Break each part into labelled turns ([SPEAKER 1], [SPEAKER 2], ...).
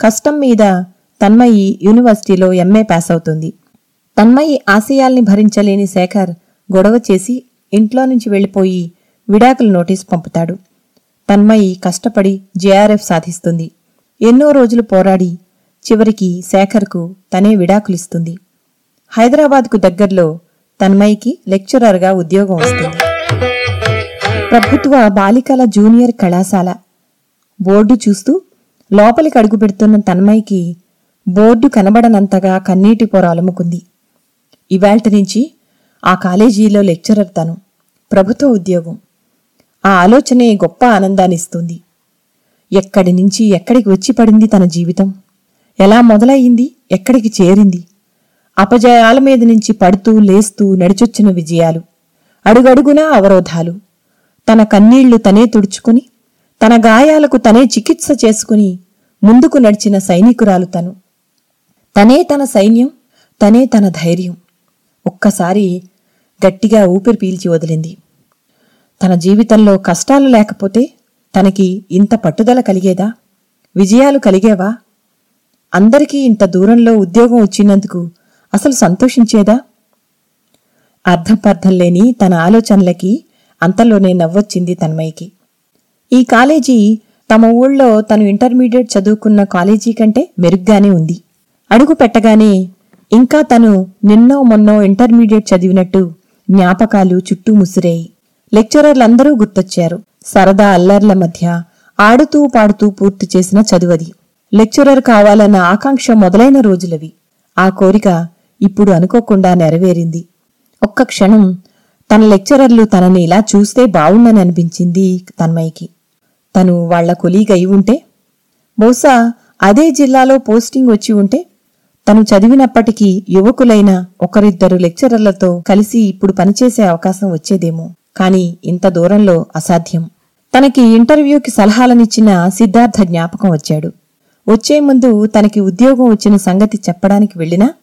[SPEAKER 1] కష్టం మీద తన్మయి యూనివర్సిటీలో ఎంఏ పాస్ అవుతుంది తన్మయి ఆశయాల్ని భరించలేని శేఖర్ గొడవ చేసి ఇంట్లో నుంచి వెళ్ళిపోయి విడాకుల నోటీస్ పంపుతాడు. తన్మయి కష్టపడి జేఆర్ఎఫ్ సాధిస్తుంది. ఎన్నో రోజులు పోరాడి చివరికి శేఖర్కు తనే విడాకులిస్తుంది. హైదరాబాద్కు దగ్గర్లో తన్మయికి లెక్చరర్గా ఉద్యోగం వస్తుంది. ప్రభుత్వ బాలికల జూనియర్ కళాశాల బోర్డు చూస్తూ లోపలికి అడుగుపెడుతున్న తన్మయ్యకి బోర్డు కనబడనంతగా కన్నీటి పొర అలుముకుంది ఇవాల్టి నుంచి ఆ కాలేజీలో లెక్చరర్ తను ప్రభుత్వ ఉద్యోగం. ఆ ఆలోచనే గొప్ప ఆనందాన్నిస్తుంది ఎక్కడి నుంచి ఎక్కడికి వచ్చి పడింది తన జీవితం? ఎలా మొదలయ్యింది? ఎక్కడికి చేరింది? అపజయాల మీద నుంచి పడుతూ లేస్తూ నడిచొచ్చిన విజయాలు అడుగడుగునా అవరోధాలు. తన కన్నీళ్ళు తనే తుడుచుకుని తన గాయాలకు తనే చికిత్స చేసుకుని ముందుకు నడిచిన సైనికురాలు తను. తనే తన సైన్యం తనే తన ధైర్యం. ఒక్కసారి గట్టిగా ఊపిరి పీల్చి వదిలింది. తన జీవితంలో కష్టాలు లేకపోతే తనకి ఇంత పట్టుదల కలిగేదా? విజయాలు కలిగేవా? అందరికీ ఇంత దూరంలో ఉద్యోగం వచ్చినందుకు అసలు సంతోషించేదా? అర్థపర్థం లేని తన ఆలోచనలకి అంతలోనే నవ్వొచ్చింది తన్మయ్యకి. ఈ కాలేజీ తమ ఊళ్ళో తను ఇంటర్మీడియట్ చదువుకున్న కాలేజీ కంటే మెరుగ్గానే ఉంది. అడుగు పెట్టగానే ఇంకా తను నిన్నో మొన్నో ఇంటర్మీడియట్ చదివినట్టు జ్ఞాపకాలు చుట్టూ ముసిరేయి. లెక్చరర్లందరూ గుర్తొచ్చారు. సరదా అల్లర్ల మధ్య ఆడుతూ పాడుతూ పూర్తి చేసిన చదువది. లెక్చరర్ కావాలన్న ఆకాంక్ష మొదలైన రోజులవి. ఆ కోరిక ఇప్పుడు అనుకోకుండా నెరవేరింది. ఒక్క క్షణం తన లెక్చరర్లు తనని ఇలా చూస్తే బావుండని అనిపించింది తన్మయ్యకి. తను వాళ్ళ కొలీగ్ అయి ఉంటే బహుశా అదే జిల్లాలో పోస్టింగ్ వచ్చి ఉంటే తను చదివినప్పటికీ యువకులైన ఒకరిద్దరు లెక్చరర్లతో కలిసి ఇప్పుడు పనిచేసే అవకాశం వచ్చేదేమో. కాని ఇంత దూరంలో అసాధ్యం. తనకి ఇంటర్వ్యూకి సలహాలనిచ్చిన సిద్ధార్థ జ్ఞాపకం వచ్చాడు. వచ్చే ముందు తనకి ఉద్యోగం వచ్చిన సంగతి చెప్పడానికి వెళ్ళినా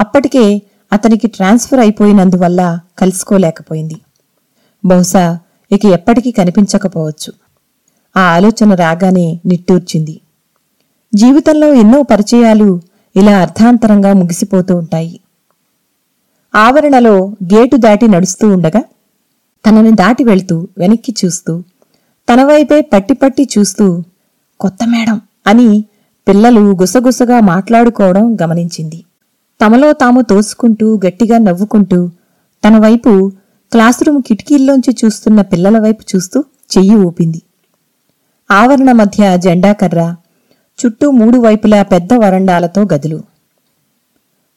[SPEAKER 1] అప్పటికే అతనికి ట్రాన్స్ఫర్ అయిపోయినందువల్ల కలుసుకోలేకపోయింది. బహుశా ఇక ఎప్పటికీ కనిపించకపోవచ్చు. ఆ ఆలోచన రాగానే నిట్టూర్చింది. జీవితంలో ఎన్నో పరిచయాలు ఇలా అర్థాంతరంగా ముగిసిపోతూ ఉంటాయి. ఆవరణలో గేటు దాటి నడుస్తూ ఉండగా తనని దాటి వెళ్తూ వెనక్కి చూస్తూ తన వైపే పట్టి పట్టి చూస్తూ కొత్త మేడం అని పిల్లలు గుసగుసగా మాట్లాడుకోవడం గమనించింది. తమలో తాము తోసుకుంటూ గట్టిగా నవ్వుకుంటూ తన వైపు క్లాసురూమ్ కిటికీల్లోంచి చూస్తున్న పిల్లల వైపు చూస్తూ చెయ్యి ఊపింది. ఆవరణ మధ్య జెండా కర్ర చుట్టూ మూడు వైపులా పెద్ద వరండాలతో గదులు.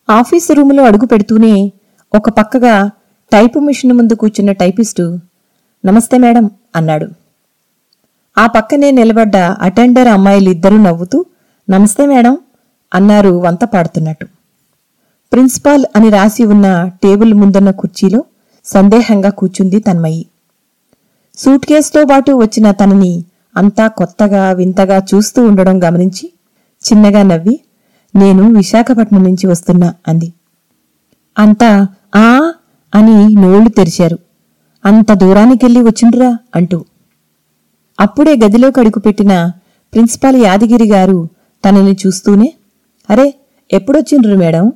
[SPEAKER 1] ఆఫీసు రూములో అడుగు పెడుతూనే ఒక పక్కగా టైపు మిషన్ ముందు కూర్చున్న టైపిస్టు నమస్తే మేడం అన్నాడు. ఆ పక్కనే నిలబడ్డ అటెండర్ అమ్మాయిలిద్దరూ నవ్వుతూ నమస్తే మేడం అన్నారు వంత పాడుతున్నట్టు. ప్రిన్సిపాల్ అని రాసి ఉన్న టేబుల్ ముందున్న కుర్చీలో సందేహంగా కూర్చుంది తన్మయి. సూట్ కేసుతో పాటు వచ్చిన తనని అంతా కొత్తగా వింతగా చూస్తూ ఉండడం గమనించి చిన్నగా నవ్వి నేను విశాఖపట్నం నుంచి వస్తున్నా అంది. అంతా ఆ అని నోళ్ళు తెరిచారు. అంత దూరానికెళ్ళి వచ్చిండ్రా అంటూ. అప్పుడే గదిలోకి అడుగుపెట్టిన ప్రిన్సిపాల్ యాదగిరి గారు తనని చూస్తూనే అరే ఎప్పుడొచ్చిండ్రు మేడం?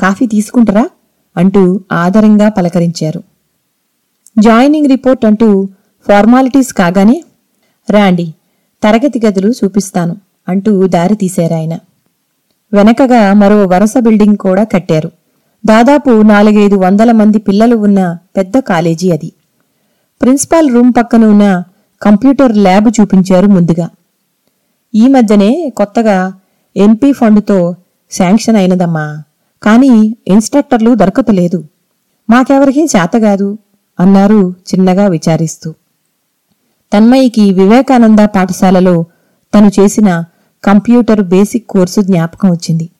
[SPEAKER 1] కాఫీ తీసుకుంటారా? అంటూ ఆదరంగా పలకరించారు. జాయినింగ్ రిపోర్ట్ అంటూ ఫార్మాలిటీస్ కాగానే రాండి తరగతి గదులు చూపిస్తాను అంటూ దారి తీశారాయన వెనకగా మరో వరుస బిల్డింగ్ కూడా కట్టారు. దాదాపు నాలుగైదు వందల మంది పిల్లలు ఉన్న పెద్ద కాలేజీ అది. ప్రిన్సిపాల్ రూమ్ పక్కన ఉన్న కంప్యూటర్ ల్యాబ్ చూపించారు ముందుగా. ఈ మధ్యనే కొత్తగా ఎంపీ ఫండ్తో శాంక్షన్ అయినదమ్మా కానీ ఇన్స్ట్రక్టర్లు దొరకతలేదు మాకెవరికీ చేతగాదు అన్నారు చిన్నగా విచారిస్తూ. తన్మయికి వివేకానంద పాఠశాలలో తను చేసిన కంప్యూటర్ బేసిక్ కోర్సు జ్ఞాపకం వచ్చింది.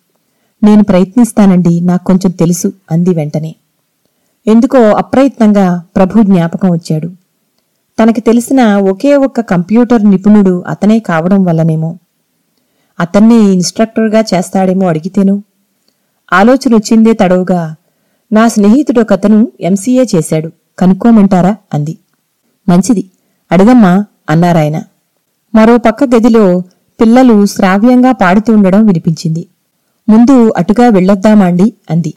[SPEAKER 1] నేను ప్రయత్నిస్తానండి నాకు కొంచెం తెలుసు అంది వెంటనే. ఎందుకో అప్రయత్నంగా ప్రభు జ్ఞాపకం వచ్చాడు. తనకి తెలిసిన ఒకే ఒక్క కంప్యూటర్ నిపుణుడు అతనే కావడం వల్లనేమో. అతన్ని ఇన్స్ట్రక్టర్గా చేస్తాడేమో అడిగితేను. ఆలోచన వచ్చిందే తడవుగా నా స్నేహితుడు ఒకతను ఎంసీఏ చేశాడు కనుక్కోమంటారా అంది. మంచిది. అడగమ్మా అన్నారాయన. మరో పక్క గదిలో పిల్లలు శ్రావ్యంగా పాడుతుండడం వినిపించింది. ముందు అటుగా వెళ్ళొద్దామాండి అంది.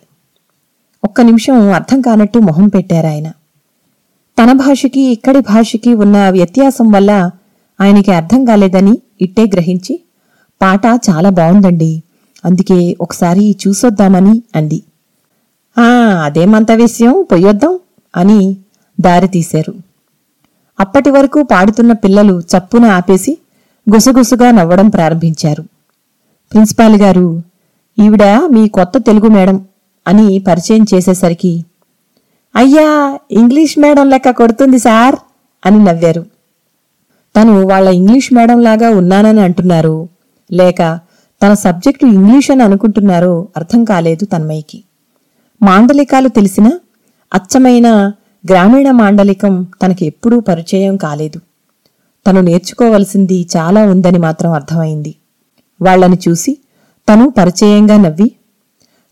[SPEAKER 1] ఒక్క నిమిషం అర్థం కానట్టు మొహం పెట్టారాయన. తన భాషకి ఇక్కడి భాషకి ఉన్న వ్యత్యాసం వల్ల ఆయనకి అర్థం కాలేదని ఇట్టే గ్రహించి పాట చాలా బాగుందండి అందుకే ఒకసారి చూసొద్దామని అంది. ఆ అదేమంత విషయం? పొయ్యొద్దాం అని దారి తీశారు. అప్పటి వరకు పాడుతున్న పిల్లలు చప్పున ఆపేసి గుసగుసగా నవ్వడం ప్రారంభించారు. ప్రిన్సిపాల్ గారు ఈవిడ మీ కొత్త తెలుగు మేడం అని పరిచయం చేసేసరికి అయ్యా ఇంగ్లీష్ మేడం లెక్క కొడుతుంది సార్ అని నవ్వారు. తను వాళ్ళ ఇంగ్లీష్ మేడంలాగా ఉన్నానని అంటున్నారు. లేక తన సబ్జెక్టు ఇంగ్లీష్ అని అనుకుంటున్నారో అర్థం కాలేదు తన్మయ్యకి. మాండలికాలు తెలిసిన అచ్చమైన గ్రామీణ మాండలికం తనకి ఎప్పుడూ పరిచయం కాలేదు. తను నేర్చుకోవలసింది చాలా ఉందని మాత్రం అర్థమైంది. వాళ్ళని చూసి తను పరిచయంగా నవ్వి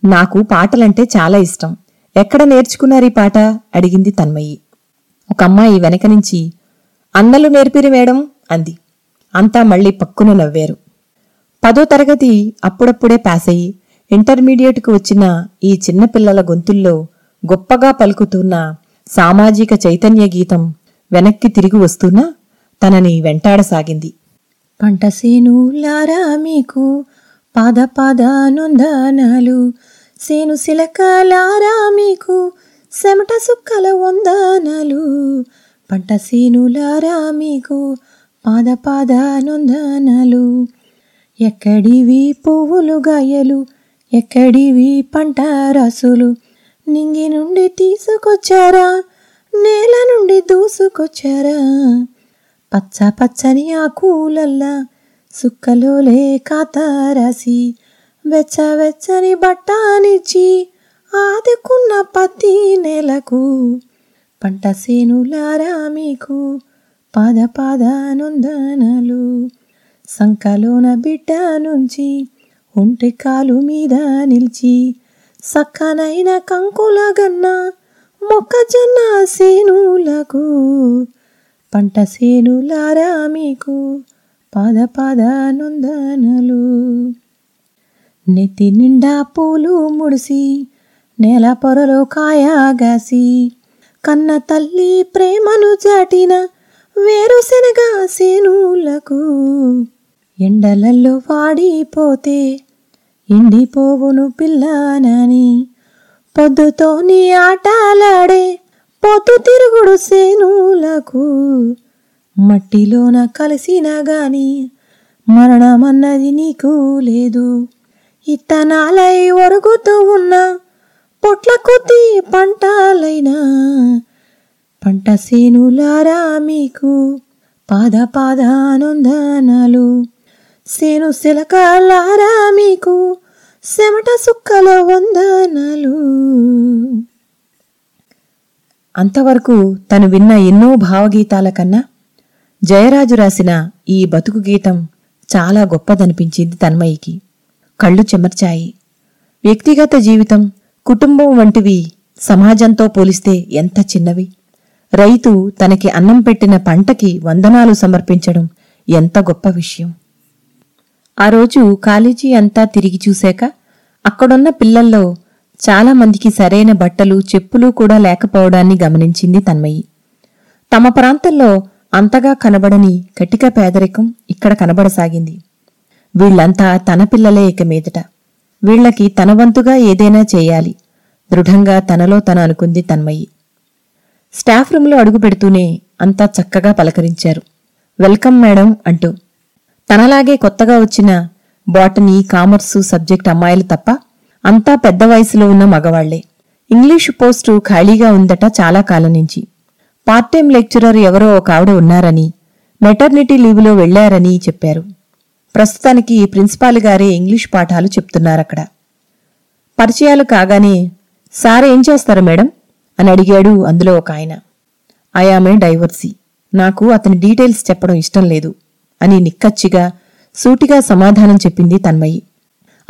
[SPEAKER 1] నాకు పాటలంటే చాలా ఇష్టం. ఎక్కడ నేర్చుకున్నారు ఈ పాట? అడిగింది తన్మయ్యి ఒక అమ్మాయి వెనక నుంచి అన్నలు నేర్పిరి మేడం అంది. అంతా మళ్ళీ పక్కున నవ్వారు. పదో తరగతి అప్పుడప్పుడే పాస్ అయ్యి ఇంటర్మీడియట్కు వచ్చిన ఈ చిన్నపిల్లల గొంతుల్లో గొప్పగా పలుకుతున్న సామాజిక చైతన్య గీతం వెనక్కి తిరిగి వస్తున్నా తనని వెంటాడసాగింది. పంటసేనులారా మీకు పాద పాదానుందనాలు సేను సిలకలారా మీకు సెమట సుక్కల వందనాలు. పంట సేనులారా మీకు పాద పాదానుందనాలు ఎక్కడివి పువ్వులు గాయలు ఎక్కడివి పంట రాసులు నింగి నుండి తీసుకొచ్చారా? నేల నుండి దూసుకొచ్చారా? పచ్చ పచ్చని ఆ కూలల్లా సుక్కలోలే కాతారాసి వెచ్చ వెచ్చని బట్టానిచ్చి ఆదుకున్న పత్తి నెలకు. పంట సేనులారా మీకు పాద పాద నొందనలు. సంకలోన బిడ్డ నుంచి ఒంటి కాలు మీద నిలిచి సక్కనైన కంకులగన్న మొక్కజొన్న సేనులకు పంట సేనులారా మీకు పద పద నొందనలు. నెత్తి నిండా పూలు ముడిసి నేల పొరలో కాయగాసి కన్న తల్లి ప్రేమను చాటిన వేరుశెనగ సేనులకు ఎండలల్లో వాడిపోతే ఎండిపోవును పిల్లనని. పొద్దుతో నీ ఆటలాడే పొద్దు తిరుగుడు సేనులకు. మట్టిలోన కలిసిన గాని మరణమన్నది నీకు లేదు. ఇత్తనాలై ఒరుగుతూ ఉన్న పొట్ల కొద్ది పంటాలైనా పంట సేనులారా మీకు. పాద పాదానందనాలు. సేను శిలకాలారా మీకు? సెమట సుక్కల వందనాలు. అంతవరకు తను విన్న ఎన్నో భావగీతాల కన్నా జయరాజు రాసిన ఈ బతుకు గీతం చాలా గొప్పదనిపించింది తన్మయికి. కళ్ళు చెమర్చాయి. వ్యక్తిగత జీవితం కుటుంబం వంటివి సమాజంతో పోలిస్తే ఎంత చిన్నవి? రైతు తనకి అన్నం పెట్టిన పంటకి వందనాలు సమర్పించడం ఎంత గొప్ప విషయం? ఆ రోజు కాలేజీ అంతా తిరిగి చూశాక అక్కడున్న పిల్లల్లో చాలా మందికి సరైన బట్టలు చెప్పులు కూడా లేకపోవడాన్ని గమనించింది తన్మయి. తమ ప్రాంతంలో అంతగా కనబడని కటిక పేదరికం ఇక్కడ కనబడసాగింది. వీళ్ళంతా తన పిల్లలే ఇక మీదట. వీళ్ళకి తన వంతుగా ఏదైనా చేయాలి. దృఢంగా తనలో తను అనుకుంది తన్మయి. స్టాఫ్ రూంలో అడుగు పెడుతూనే అంతా చక్కగా పలకరించారు. వెల్కమ్ మేడం అంటూ తనలాగే కొత్తగా వచ్చిన బాటనీ కామర్సు సబ్జెక్ట్ అమ్మాయిలు తప్ప అంతా పెద్ద వయసులో ఉన్న మగవాళ్ళే. ఇంగ్లీషు పోస్టు ఖాళీగా ఉందట చాలా కాలం నుంచి. పార్ట్ టైం లెక్చరర్ ఎవరో ఒక ఆవిడ ఉన్నారని మెటర్నిటీ లీవ్లో వెళ్ళారని చెప్పారు. ప్రస్తుతానికి ప్రిన్సిపాల్ గారే ఇంగ్లీష్ పాఠాలు చెప్తున్నారక్కడ. పరిచయాలు కాగానే సార్ ఏం చేస్తారు మేడం? అని అడిగాడు అందులో ఒక ఆయన. ఐ ఆమె డైవర్సీ. నాకు అతని డీటెయిల్స్ చెప్పడం ఇష్టం లేదు. అని నిక్కచ్చిగా సూటిగా సమాధానం చెప్పింది తన్మయి.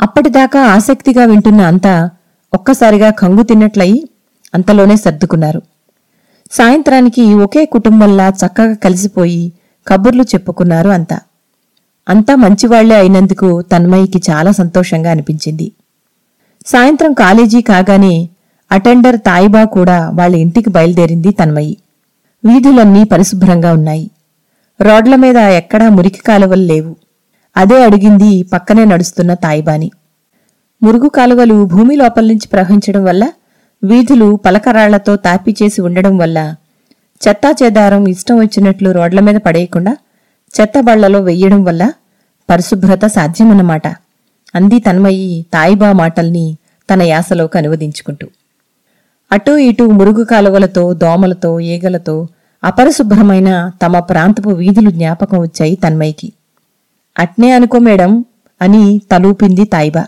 [SPEAKER 1] అప్పటిదాకా ఆసక్తిగా వింటున్న అంతా ఒక్కసారిగా కంగు తిన్నట్లయి అంతలోనే సర్దుకున్నారు. సాయంత్రానికి ఒకే కుటుంబంలా చక్కగా కలిసిపోయి కబుర్లు చెప్పుకున్నారు అంతా. అంతా మంచివాళ్ళే అయినందుకు తన్మయికి చాలా సంతోషంగా అనిపించింది. సాయంత్రం కాలేజీ కాగానే అటెండర్ తాయిబా కూడా వాళ్ళ ఇంటికి బయలుదేరింది తన్మయి. వీధులన్నీ పరిశుభ్రంగా ఉన్నాయి. రోడ్ల మీద ఎక్కడా మురికి కాలువలు లేవు. అదే అడిగింది పక్కనే నడుస్తున్న తాయిబాని. మురుగు కాలువలు భూమి లోపల నుంచి ప్రవహించడం వల్ల వీధులు పలకరాళ్ళతో తాపిచేసి ఉండడం వల్ల చెత్తా చెదారం ఇష్టం వచ్చినట్లు రోడ్ల మీద పడేయకుండా చెత్త బళ్ళలో వెయ్యడం వల్ల పరిశుభ్రత సాధ్యమన్నమాట. అంది తన్మయి తాయిబా మాటల్ని తన యాసలోకి అనువదించుకుంటూ. అటూ ఇటూ మురుగు కాలువలతో దోమలతో ఈగలతో అపరిశుభ్రమైన తమ ప్రాంతపు వీధులు జ్ఞాపకం వచ్చాయి తన్మయ్యకి. అట్నే అనుకో మేడం అని తలూపింది తాయిబా.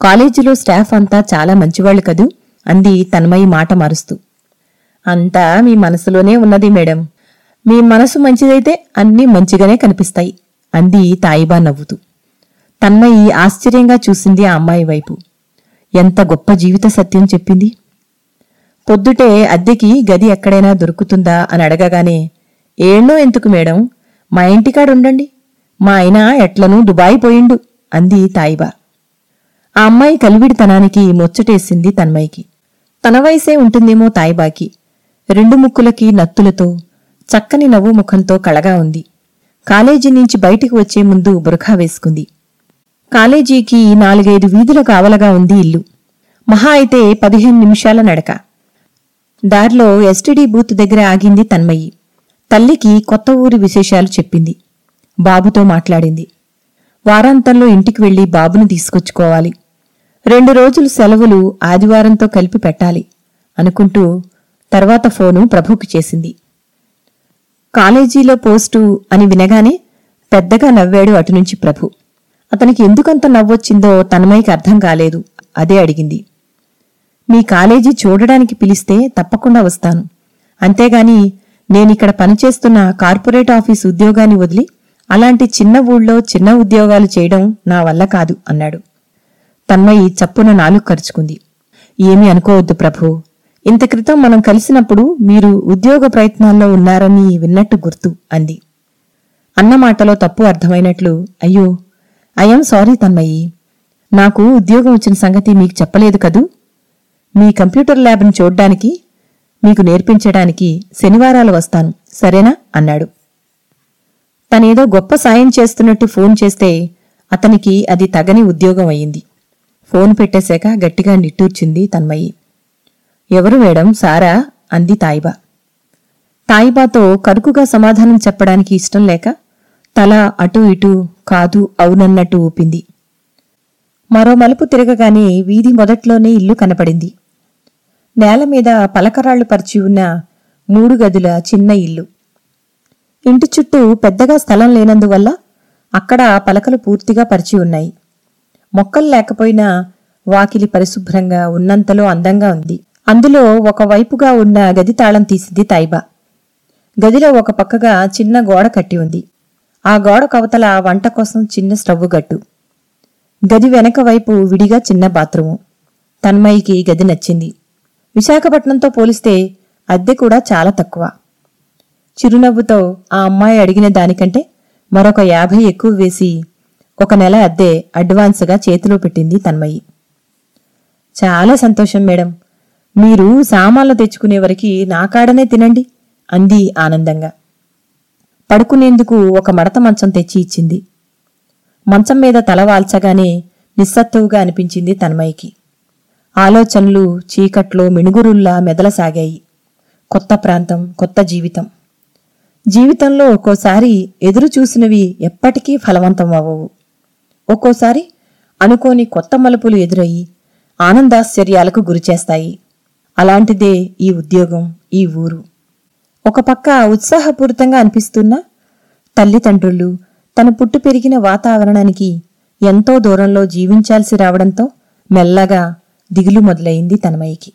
[SPEAKER 1] కాలేజీలో స్టాఫ్ అంతా చాలా మంచివాళ్ళు కదూ అంది తన్మయి మాట మారుస్తూ. అంతా మీ మనసులోనే ఉన్నది మేడం. మీ మనసు మంచిదైతే అన్నీ మంచిగానే కనిపిస్తాయి అంది తాయిబా నవ్వుతూ. తన్మయి ఆశ్చర్యంగా చూసింది ఆ అమ్మాయి వైపు. ఎంత గొప్ప జీవిత సత్యం చెప్పింది. పొద్దుటే అద్దెకి గది ఎక్కడైనా దొరుకుతుందా అని అడగగానే ఏళ్ళో ఎందుకు మేడం? మా ఇంటికాడుండండి మా ఆయన ఎట్లనూ దుబాయ్ పోయిండు అంది తాయిబా. ఆ అమ్మాయి కలివిడితనానికి ముచ్చటేసింది తన్మయికి తన వయసే ఉంటుందేమో తాయిబాకి. రెండు ముక్కులకి నత్తులతో చక్కని నవ్వు ముఖంతో కళగా ఉంది. కాలేజీ నుంచి బయటికి వచ్చే ముందు బురఖా వేసుకుంది. కాలేజీకి నాలుగైదు వీధుల కావలగా ఉంది ఇల్లు. మహా అయితే పదిహేను నిమిషాల నడక. దారిలో ఎస్టీడీ బూత్ దగ్గర ఆగింది తన్మయ్యి తల్లికి కొత్త ఊరి విశేషాలు చెప్పింది. బాబుతో మాట్లాడింది. వారాంతంలో ఇంటికి వెళ్ళి బాబును తీసుకొచ్చుకోవాలి. రెండు రోజులు సెలవులు ఆదివారంతో కలిపి పెట్టాలి అనుకుంటూ తర్వాత ఫోను ప్రభుకి చేసింది. కాలేజీలో పోస్టు అని వినగానే పెద్దగా నవ్వాడు అటునుంచి ప్రభు. అతనికి ఎందుకంత నవ్వొచ్చిందో తనమైకి అర్థం కాలేదు. అదే అడిగింది. మీ కాలేజీ చూడడానికి పిలిస్తే తప్పకుండా వస్తాను. అంతేగాని నేనిక్కడ పనిచేస్తున్న కార్పొరేట్ ఆఫీస్ ఉద్యోగాన్ని వదిలి అలాంటి చిన్న ఊళ్ళో చిన్న ఉద్యోగాలు చేయడం నా వల్ల కాదు అన్నాడు. తన్మయి చప్పున నాలుగు ఖర్చుకుంది ఏమీ అనుకోవద్దు ప్రభు. ఇంత క్రితం మనం కలిసినప్పుడు మీరు ఉద్యోగ ప్రయత్నాల్లో ఉన్నారని విన్నట్టు గుర్తు అంది. అన్న మాటలో తప్పు అర్థమైనట్లు అయ్యో ఐఎమ్ సారీ తన్మయి. నాకు ఉద్యోగం వచ్చిన సంగతి మీకు చెప్పలేదు కదూ? మీ కంప్యూటర్ ల్యాబ్ని చూడ్డానికి మీకు నేర్పించడానికి శనివారాలు వస్తాను సరేనా? అన్నాడు. తనేదో గొప్ప సాయం చేస్తున్నట్టు ఫోన్ చేస్తే అతనికి అది తగని ఉద్యోగం అయింది ఫోన్ పెట్టేశాక గట్టిగా నిట్టూర్చింది తన్మయి. ఎవరు మేడం? సారా? అంది తాయిబా. తాయిబాతో కరుకుగా సమాధానం చెప్పడానికి ఇష్టం లేక తల అటూ ఇటూ కాదు అవునన్నట్టు ఊపింది. మరో మలుపు తిరగగానే వీధి మొదట్లోనే ఇల్లు కనపడింది. నేల మీద పలకరాళ్ళు పరిచి ఉన్న మూడు గదుల చిన్న ఇల్లు. ఇంటి చుట్టూ పెద్దగా స్థలం లేనందువల్ల అక్కడ పలకలు పూర్తిగా పరిచి ఉన్నాయి. మొక్కలు లేకపోయినా వాకిలి పరిశుభ్రంగా ఉన్నంతలో అందంగా ఉంది. అందులో ఒకవైపుగా ఉన్న గది తాళం తీసింది తాయిబా గదిలో ఒక పక్కగా చిన్న గోడ కట్టి ఉంది. ఆ గోడ కవతల వంట కోసం చిన్న స్టవ్వు గట్టు. గది వెనక వైపు విడిగా చిన్న బాత్రూము. తన్మయికి గది నచ్చింది. విశాఖపట్నంతో పోలిస్తే అద్దె కూడా చాలా తక్కువ. చిరునవ్వుతో ఆ అమ్మాయి అడిగిన దానికంటే మరొక యాభై ఎక్కువ వేసి ఒక నెల అద్దె అడ్వాన్స్గా చేతిలో పెట్టింది తన్మయి. చాలా సంతోషం మేడం. మీరు సామాన్లు తెచ్చుకునే వరకు నా కాడనే తినండి అంది ఆనందంగా. పడుకునేందుకు ఒక మడత మంచం తెచ్చి ఇచ్చింది. మంచం మీద తల వాల్చగానే నిస్సత్తువుగా అనిపించింది తన్మయ్యకి ఆలోచనలు చీకట్లో మిణుగురుల్లా మెదలసాగాయి. కొత్త ప్రాంతం కొత్త జీవితం. జీవితంలో ఒక్కోసారి ఎదురు చూసినవి ఎప్పటికీ ఫలవంతం అవ్వవు ఒక్కోసారి అనుకోని కొత్త మలుపులు ఎదురయ్యి ఆనందాశ్చర్యాలకు గురిచేస్తాయి. అలాంటిదే ఈ ఉద్యోగం ఈ ఊరు. ఒక పక్క ఉత్సాహపూరితంగా అనిపిస్తున్న తల్లిదండ్రులు తను పుట్టు పెరిగిన వాతావరణానికి ఎంతో దూరంలో జీవించాల్సి రావడంతో మెల్లగా దిగులు మొదలైంది తనమయ్యకి.